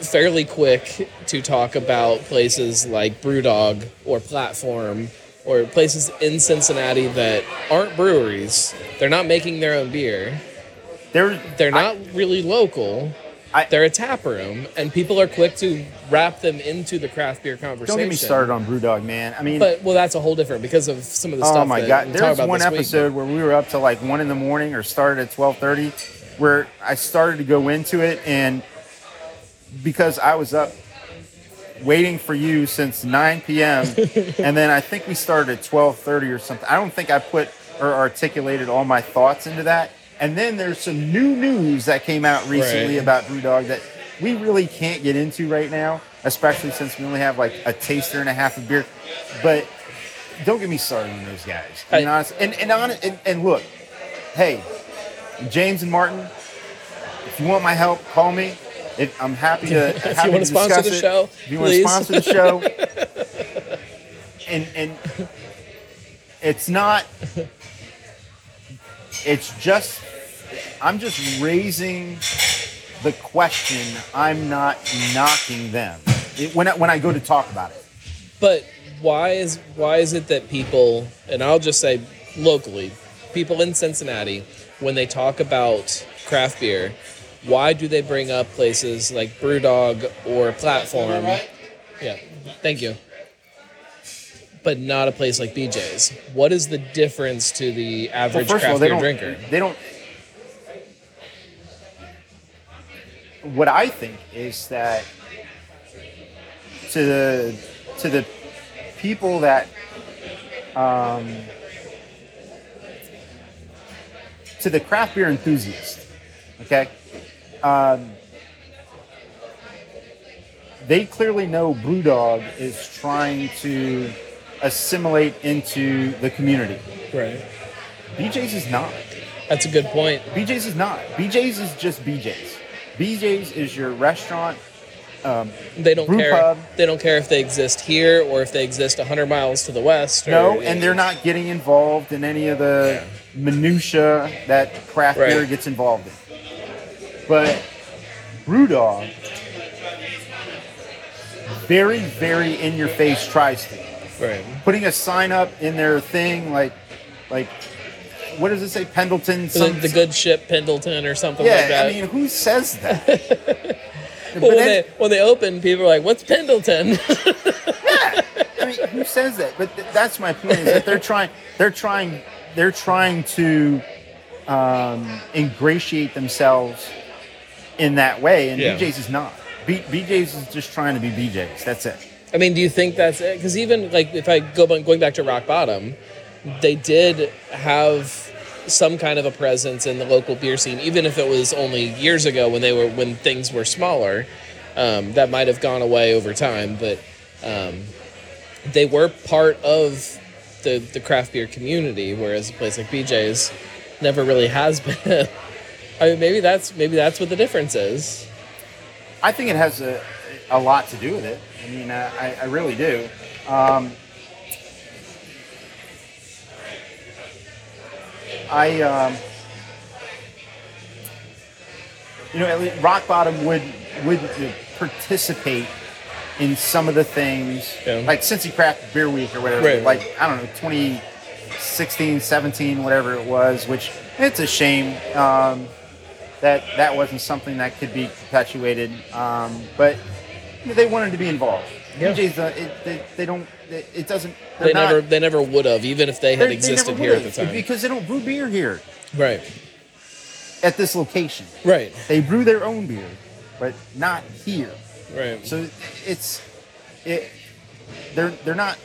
fairly quick to talk about places like BrewDog or Platform or places in Cincinnati that aren't breweries. They're not making their own beer. They're I- not really local. I- They're a tap room, and people are quick to wrap them into the craft beer conversation. don't get me started on BrewDog, man. I mean, But well, that's a whole different because of some of the oh stuff. Oh my that god! talk There's one this week. episode where we were up to like one in the morning or started at twelve thirty, where I started to go into it, and because I was up waiting for you since nine p.m., and then I think we started at twelve thirty or something. I don't think I put or articulated all my thoughts into that. And then there's some new news that came out recently Right. about BrewDog that we really can't get into right now, especially since we only have like a taster and a half of beer. But don't get me started on those guys. I honest, and and, on, and and look, hey, James and Martin, if you want my help, call me. If, I'm happy to. happy If you wanna to sponsor the it. show, if you want to sponsor the show, and and it's not. It's just. I'm just raising the question. I'm not knocking them It- when I, when I go to talk about it. But why is why is it that people and I'll just say locally, people in Cincinnati, when they talk about craft beer, why do they bring up places like BrewDog or Platform? Yeah, thank you. But not a place like BJ's. What is the difference to the average all, craft they beer drinker? They don't. What I think is that to the to the people that um, to the craft beer enthusiast, okay, um, they clearly know BrewDog is trying to assimilate into the community. Right. BJ's is not. That's a good point. BJ's is not. BJ's is just BJ's. BJ's is your restaurant. Um, they don't care. pub. They don't care if they exist here or if they exist 100 miles to the west. No, and they're not getting involved in any of the minutia that craft Right. beer gets involved in. But BrewDog, very, very in your face tries to. Right. Putting a sign up in their thing like, like, what does it say? Pendleton. The, Some, the good ship Pendleton or something like Yeah, that. I mean, who says that? well, when, then- they, when they open, people are like, "What's Pendleton?" yeah, I mean, who says that? But th- that's my point. Is that they're trying, they're trying, they're trying to um, ingratiate themselves in that way, and Yeah. BJ's is not. B- BJ's is just trying to be BJ's. That's it. I mean, do you think that's it? Because even like if I go going back to Rock Bottom, they did have some kind of a presence in the local beer scene, even if it was only years ago when they were when things were smaller. Um, that might have gone away over time, but um, they were part of the the craft beer community, whereas a place like BJ's never really has been. I mean, maybe that's maybe that's what the difference is. I think it has a, a lot to do with it. I mean, I, I- really do. Um, I, um, you know, at least Rock Bottom would would participate in some of the things, Yeah. like Cincy Craft Beer Week or whatever. Right. Like I don't know, 2016, 17, whatever it was. Which it's a shame. Um, that that wasn't something that could be perpetuated. Um, but they wanted to be involved. Yeah. BJ's, uh, it, they, they don't. It, it doesn't. they're not- never they never would have, even if they had they're- they existed here at the time. because they don't brew beer here Right. at this location. Right. They brew their own beer, but not here. Right. So it's it. They're they're not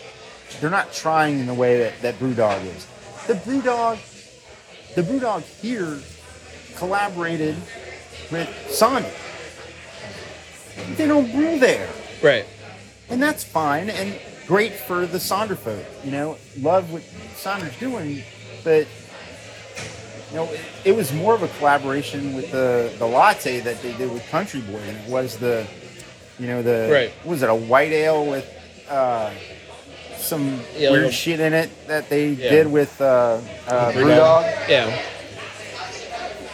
they're not trying in the way that that BrewDog is. The BrewDog, the BrewDog here collaborated with Sonder. They don't brew there, right. and that's fine and great for the Sonder folk. You know, love what Sonder's doing, but you know, it, it was more of a collaboration with the the latte that they did with Country Boy than it was the, you know, the Right. what was it a white ale with uh, some Yeah, weird little- shit in it that they Yeah. did with uh, uh, BrewDog. Yeah.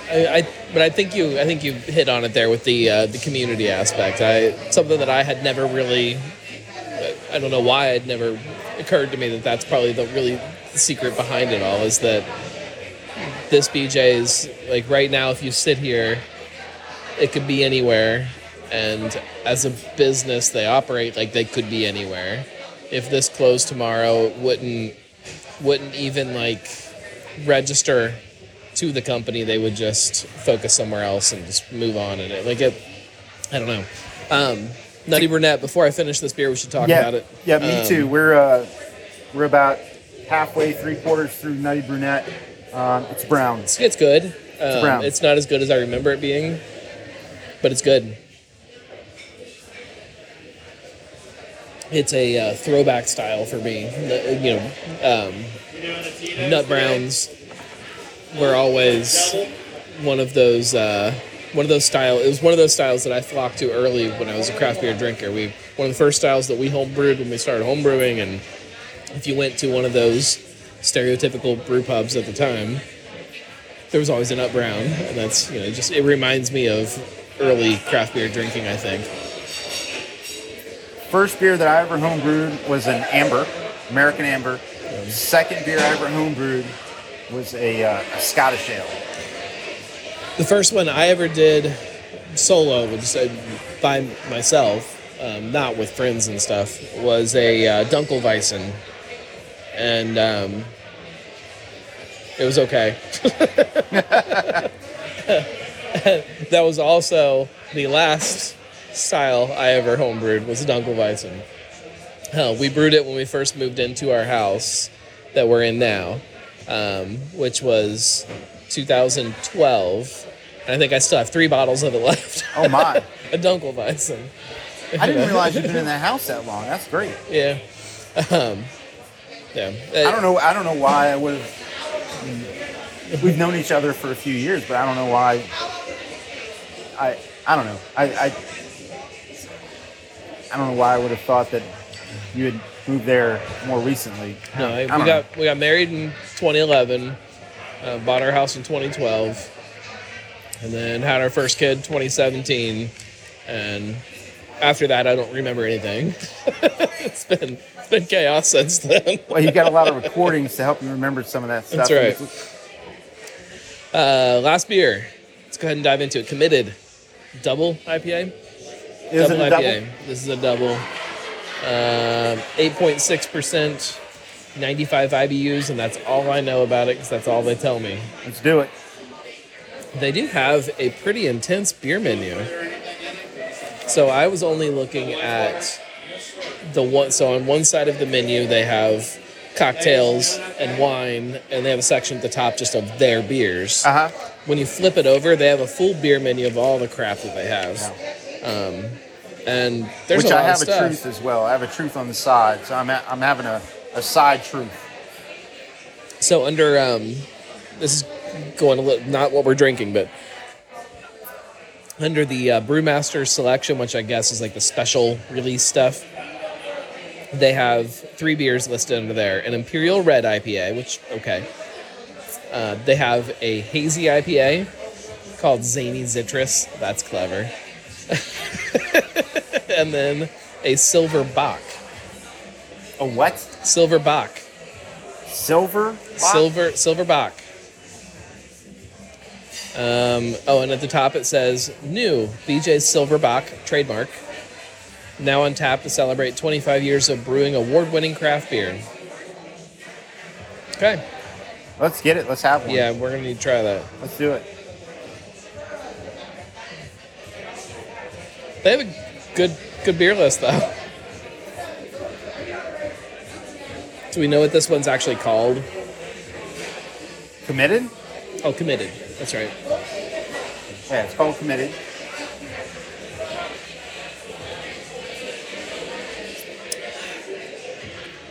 I, I but I think you I think you hit on it there with the uh, the community aspect. I something that I had never really I don't know why it never occurred to me that that's probably the really secret behind it all is that this BJ's like right now if you sit here it could be anywhere and as a business they operate like they could be anywhere. If this closed tomorrow it wouldn't wouldn't even like register to the company they would just focus somewhere else and just move on and it like it i don't know um nutty brewnette before i finish this beer we should talk Yeah, about it yeah, me Um, too. We're uh, we're about halfway, three quarters through Nutty Brewnette. Um, it's brown. it's, it's good um, brown. it's not as good as i remember it being but it's good it's a uh, throwback style for me The- you know um, nut browns were always one of those uh, one of those style. It was one of those styles that I flocked to early when I was a craft beer drinker. We one of the first styles that we homebrewed when we started homebrewing, and if you went to one of those stereotypical brew pubs at the time, there was always an up brown, and that's you know just it reminds me of early craft beer drinking. I think. First beer that I ever homebrewed was an amber, American amber. Second beer I ever homebrewed was a, uh, Scottish ale. The first one I ever did solo, which is by myself, um, not with friends and stuff, was a uh, Dunkelweizen, and um, it was okay. that was also the last style I ever homebrewed was a Dunkelweizen. Hell, we brewed it when we first moved into our house that we're in now, um, which was 2012. And I think I still have three bottles of it left. Oh my! a Dunkelweizen. I didn't realize you've been in that house that long. That's great. Yeah. Um, yeah. I don't know. I don't know why I would have. We've known each other for a few years, but I don't know why. I I don't know. I I, I don't know why I would have thought that you had moved there more recently. No, I we don't know. got we got married in 2011, uh, bought our house in 2012, and then had our first kid 2017, and after that I don't remember anything. it's been it's been chaos since then. Well, you got a lot of recordings to help you remember some of that stuff. That's right. Uh, last beer. Let's go ahead and dive into it. Committed, double IPA. Is double IPA. double? This is a double. Um, 8.6%, 95 IBUs, and that's all I know about it because that's all they tell me. Let's do it. They do have a pretty intense beer menu. So I was only looking at the one. So on one side of the menu, they have cocktails and wine, and they have a section at the top just of their beers. Uh huh. When you flip it over, they have a full beer menu of all the crap that they have. Um, and there's Which a lot I have of a truth as well. I have a truth on the side, so I'm a, I'm having a, a side truth. So under um, this is going a little not what we're drinking, but under the uh, Brewmaster selection, which I guess is like the special release stuff, they have three beers listed under there: an Imperial Red IPA, which okay. Uh, they have a hazy IPA called Zany Citrus. That's clever. and then a Silver Bach. A what? Silver Bach. Silver? Box? Silver Silver Bach. Um, oh, and at the top it says new BJ's Silver Bach trademark. Now on tap to celebrate 25 years of brewing award-winning craft beer. Okay, Let's get it. Let's have one. yeah, we're gonna need to try that. Let's do it. They have a good good beer list though. Do we know what this one's actually called? Committed? Oh, committed. That's right. Yeah, it's called Committed.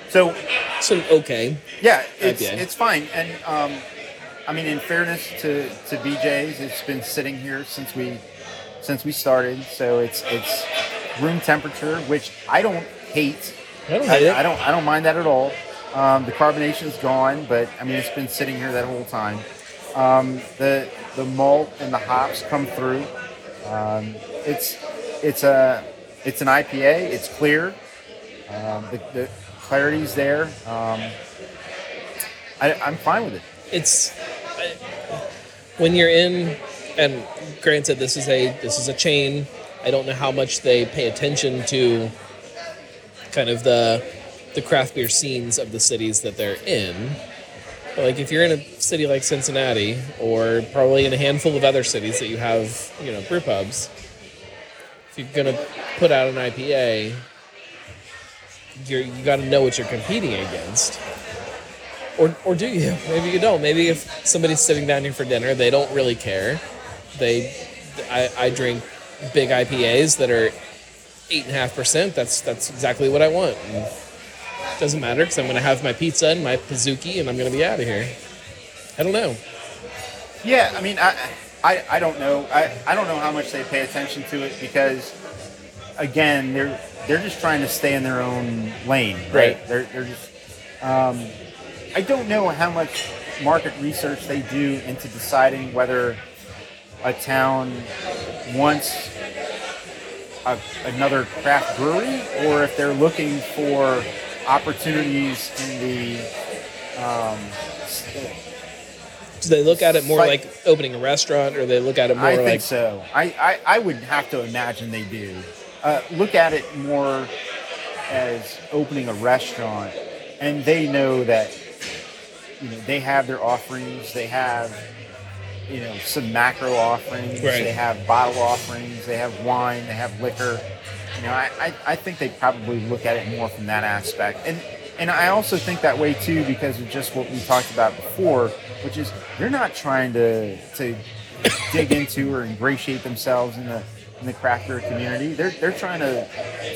So So okay. yeah, it's IPA. it's fine. And um, I mean, in fairness to, to BJ's, it's been sitting here since we since we started. So it's it's room temperature, which I don't hate. I don't hate it. I, I don't I don't mind that at all. Um, the carbonation's gone, but I mean it's been sitting here that whole time. Um, the the malt and the hops come through. Um, it's it's a it's an IPA. It's clear. Um, the, the clarity's there. Um, I, I'm fine with it. it's when you're in and granted this is a this is a chain i don't know how much they pay attention to kind of the the craft beer scenes of the cities that they're in but like if you're in a city like cincinnati or probably in a handful of other cities that you have you know brew pubs if you're gonna put out an ipa you're, you got to know what you're competing against or, or do you? Maybe you don't. Maybe if somebody's sitting down here for dinner, they don't really care. They, I, I drink big IPAs that are eight and a half percent. That's that's exactly what I want. And doesn't matter because I'm going to have my pizza and my pizookie, and I'm going to be out of here. I don't know. Yeah, I mean, I, I, I don't know. I, I don't know how much they pay attention to it because, again, they're they're just trying to stay in their own lane, right? Right. They're they're just. Um, I don't know how much market research they do into deciding whether a town wants a, another craft brewery or if they're looking for opportunities in the um, Do they look at it more Like- like opening a restaurant, or they look at it more I think like so. I, I, I would have to imagine they do. Uh, look at it more as opening a restaurant, and they know that you know they have their offerings. They have you know some macro offerings. Right. They have bottle offerings. They have wine. They have liquor. You know, I, I, I think they probably look at it more from that aspect. And and I also think that way too because of just what we talked about before, which is they're not trying to to dig into or ingratiate themselves in the in the craft beer community. They're they're trying to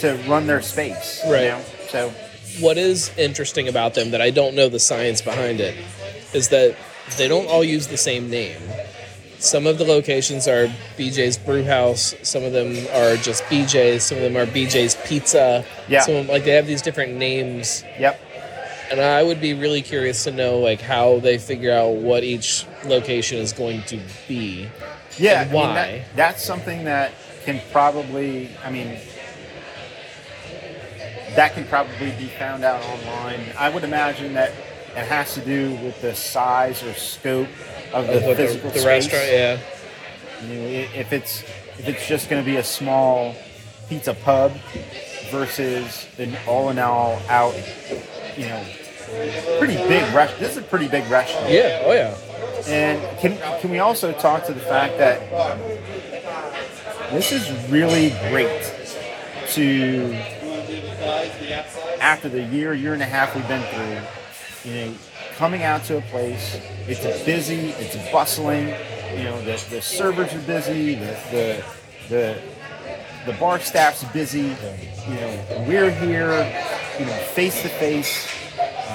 to run their space, you Right. know? So what is interesting about them that I don't know the science behind it is that they don't all use the same name. Some of the locations are BJ's Brew House. Some of them are just BJ's. Some of them are BJ's Pizza. Yeah. Some of them, like they have these different names, yep, and I would be really curious to know like how they figure out what each location is going to be. yeah. And I mean, why? that- that's something that can probably. I mean. That can probably be found out online. I would imagine that it has to do with the size or scope of the Of the, physical the space. restaurant, yeah. You know, if it's if it's just going to be a small pizza pub versus an all in all out, you know, pretty big restaurant. This is a pretty big restaurant. Yeah, oh yeah. And can can we also talk to the fact that this is really great to after the year year and a half we've been through, you know, coming out to a place. It's busy. It's bustling. You know, the, the servers are busy. The the the the bar staff's busy. You know, we're here. You know, face to face.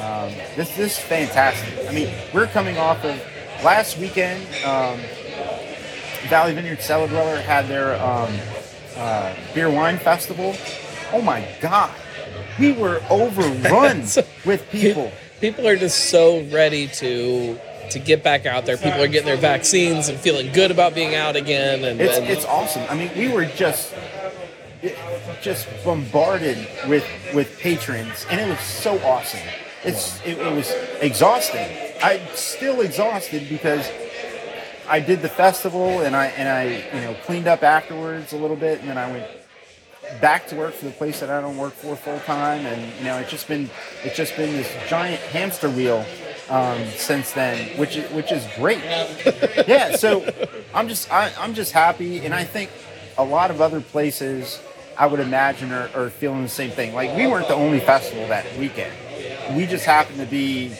Um, This this is fantastic. I mean, we're coming off of last weekend. Um, Valley Vineyard Cellar Dweller had their um, uh, beer wine festival. Oh my God, we were overrun with people. People are just so ready to to get back out there. People are getting their vaccines and feeling good about being out again. And, It's and it's awesome. I mean, we were just just bombarded with with patrons, and it was so awesome. It's it, it was exhausting. I'm still exhausted because I did the festival and I and I you know cleaned up afterwards a little bit, and then I went back to work for the place that I don't work for full time, and you know it's just been it's just been this giant hamster wheel um, since then, which is which is great. yeah, so I'm just I, I'm just happy, and I think a lot of other places I would imagine are, are feeling the same thing. Like we weren't the only festival that weekend. We just happened to be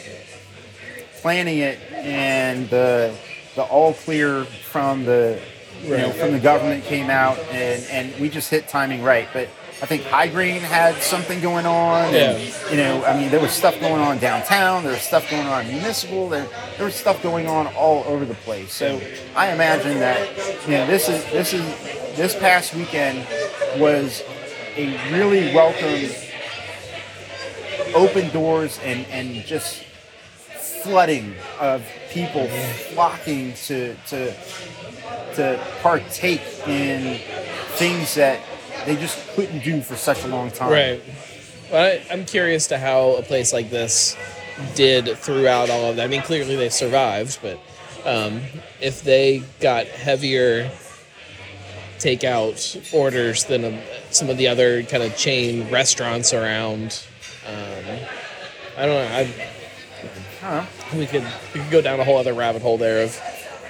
planning it, and the the all clear from the you know from the government came out, and and we just hit timing right. But I think HighGrain had something going on, and Yeah. you know, I mean, there was stuff going on downtown. There was stuff going on municipal. There there was stuff going on all over the place. So I imagine that you know this is this is this past weekend was a really welcome open doors and and just flooding of people flocking to to to partake in things that they just couldn't do for such a long time. Right. Well, I, I'm curious to how a place like this did throughout all of that. I mean, clearly they survived, but um, if they got heavier takeout orders than um, some of the other kind of chain restaurants around, um, I don't know. I, I don't know. we could we could go down a whole other rabbit hole there of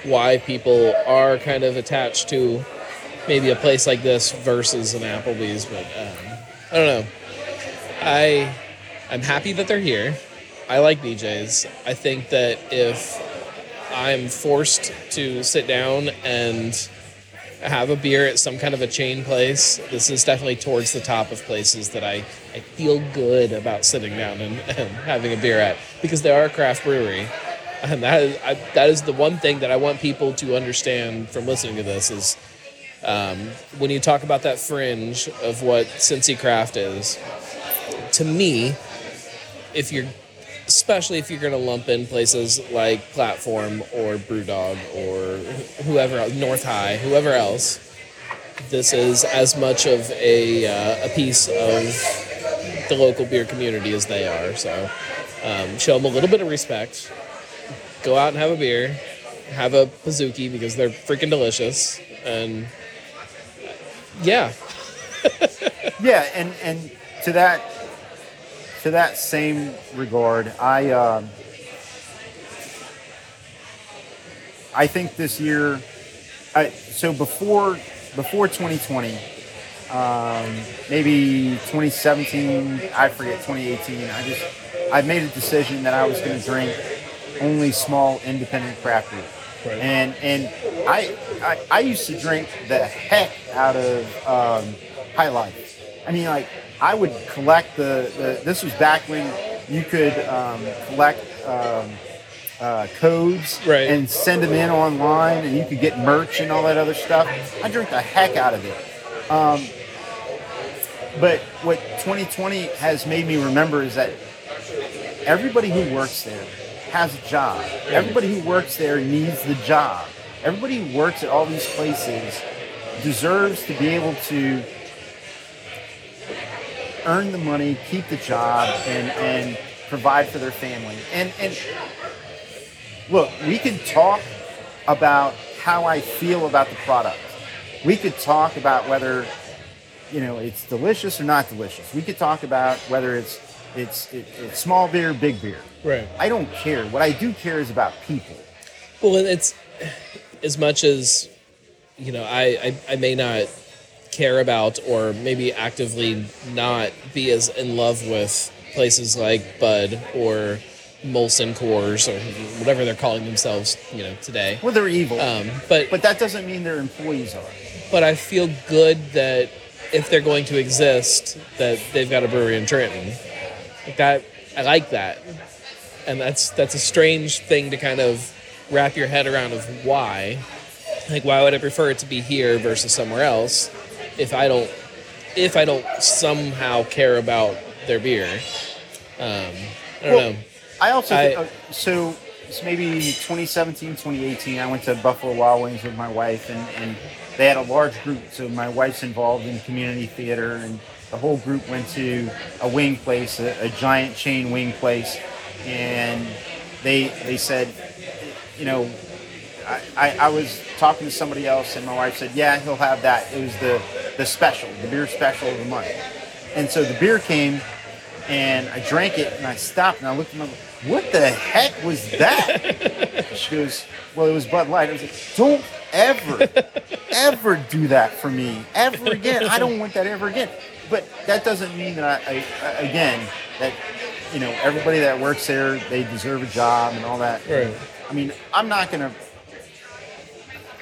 why people are kind of attached to maybe a place like this versus an Applebee's, but um, I don't know. I I'm happy that they're here. I like BJ's. I think that if I'm forced to sit down and have a beer at some kind of a chain place, this is definitely towards the top of places that I, I feel good about sitting down and, and having a beer at because they are a craft brewery. And that is, I, that is the one thing that I want people to understand from listening to this is um, when you talk about that fringe of what Cincy Craft is, to me, if you're especially if you're going to lump in places like Platform or Brewdog or whoever North High, whoever else, this is as much of a, uh, a piece of the local beer community as they are. So um, show them a little bit of respect. Go out and have a beer. Have a Pizookie because they're freaking delicious. And yeah, Yeah, and and to that to that same regard, I um, I think this year, I so before before 2020, um, maybe 2017, I forget 2018. I just I made a decision that I was going to drink only small independent craft beer. Right. And and I, I I used to drink the heck out of um, High Life. I mean, like I would collect the, the this was back when you could um, collect um, uh, codes Right. and send them in online, and you could get merch and all that other stuff. I drink the heck out of it. Um, but what 2020 has made me remember is that everybody who works there has a job. Everybody who works there needs the job. Everybody who works at all these places deserves to be able to earn the money, keep the job, and, and provide for their family. And and look, we can talk about how I feel about the product. We could talk about whether you know it's delicious or not delicious. We could talk about whether it's it's it, it's small beer, big beer. Right. I don't care. What I do care is about people. Well, it's as much as you know, I, I I may not care about or maybe actively not be as in love with places like Bud or Molson Coors or whatever they're calling themselves, you know, today. Well, they're evil, Um, but but that doesn't mean their employees are. but I feel good that if they're going to exist, that they've got a brewery in Trenton. Like that, I like that, and that's that's a strange thing to kind of wrap your head around of why. Like, why would I prefer it to be here versus somewhere else if I don't if I don't somehow care about their beer? Um, I don't Well, know. I also I- uh, so it's maybe 2017, 2018. I went to Buffalo Wild Wings with my wife, and, and they had a large group. So my wife's involved in community theater, and the whole group went to a wing place, a, a giant chain wing place, and they they said, you know, I, I, I was talking to somebody else, and my wife said, "Yeah, he'll have that." It was the the special, the beer special of the month. And so the beer came, and I drank it, and I stopped, and I looked at my, what the heck was that? she goes, "Well, it was Bud Light." I was like, "Don't ever, ever do that for me ever again. I don't want that ever again." But that doesn't mean that I, I again that you know everybody that works there they deserve a job and all that. Right. I mean, I'm not gonna.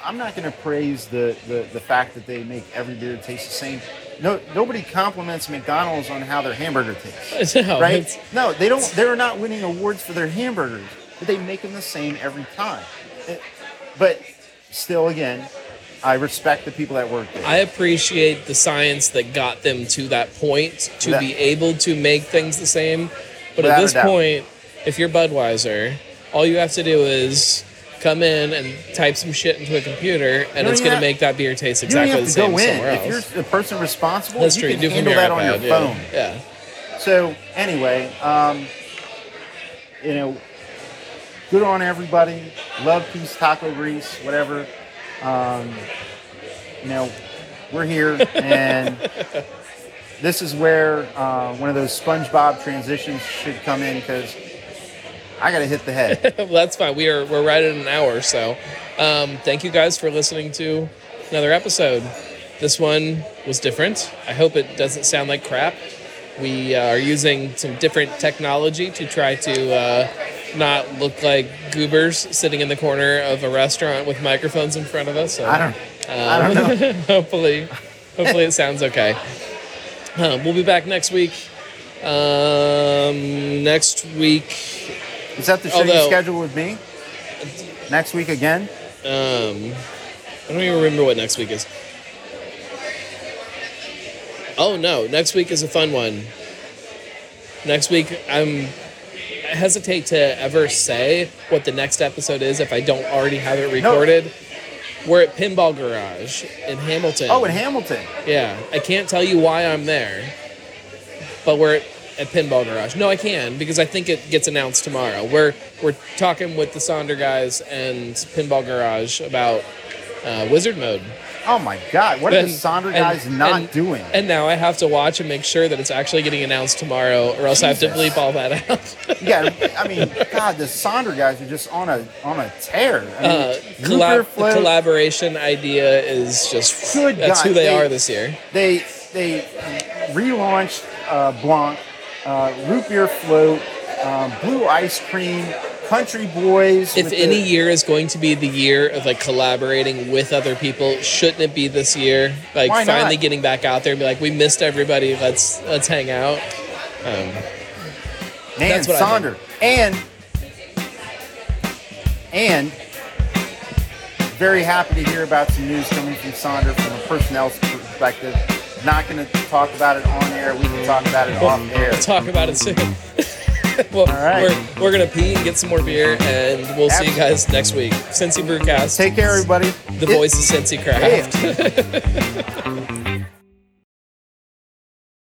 I'm not going to praise the, the, the fact that they make every beer taste the same. No, nobody compliments McDonald's on how their hamburger tastes, No, right? No, they don't. They're not winning awards for their hamburgers, but they make them the same every time. It- but still, again, I respect the people that work there. I appreciate the science that got them to that point to be able to make things the same. But Without at a this doubt. point, if you're Budweiser, all you have to do is come in and type some shit into a computer, and don't it's even going to have- make that beer taste you don't exactly the have to same go in. somewhere If you're the person responsible, That's you true. can Do from handle your that on iPad, your yeah. phone. Yeah. So anyway, um, you know, good on everybody. Love, peace, taco grease, whatever. Um, you know, we're here, and this is where uh, one of those SpongeBob transitions should come in because I got to hit the head. well, that's fine. We are we're right at an hour, so um, thank you guys for listening to another episode. This one was different. I hope it doesn't sound like crap. We uh, are using some different technology to try to uh, not look like goobers sitting in the corner of a restaurant with microphones in front of us. So, I don't. I don't know. hopefully, hopefully it sounds okay. Um, we'll be back next week. Um, next week, Is that the show you Although- schedule with me? Next week again? Um, I don't even remember what next week is. Oh no, next week is a fun one. Next week, I'm I hesitate to ever say what the next episode is if I don't already have it recorded. We're at Pinball Garage in Hamilton. Oh, in Hamilton. Yeah, I can't tell you why I'm there, but we're at, at Pinball Garage. No, I can because I think it gets announced tomorrow. We're we're talking with the Sonder guys and Pinball Garage about uh, Wizard Mode. Oh my God! What are the Sonder and- guys not and- doing? And now I have to watch and make sure that it's actually getting announced tomorrow, or else I have to bleep all that out. Yeah, I mean, God, the Sonder guys are just on a on a tear. I mean, Uh, collab- collaboration idea is just Good that's God, who they, they- are this year. They they relaunched uh, Blanc, uh, root beer float, um, blue ice cream, country boys. if any the- year is going to be the year of like collaborating with other people, shouldn't it be this year? Like Why not? finally getting back out there and be like, we missed everybody. Let's let's hang out. Um, Man, That's what I Sonder. And and very happy to hear about some news coming from Sonder from a personnel perspective. Not going to talk about it on air. We can talk about it off air. Talk about it soon. well, All right. we're, we're gonna pee and get some more beer, and we'll see you guys next week. Cincy Brewcast. Take care, everybody. The It- voice of Cincy Craft.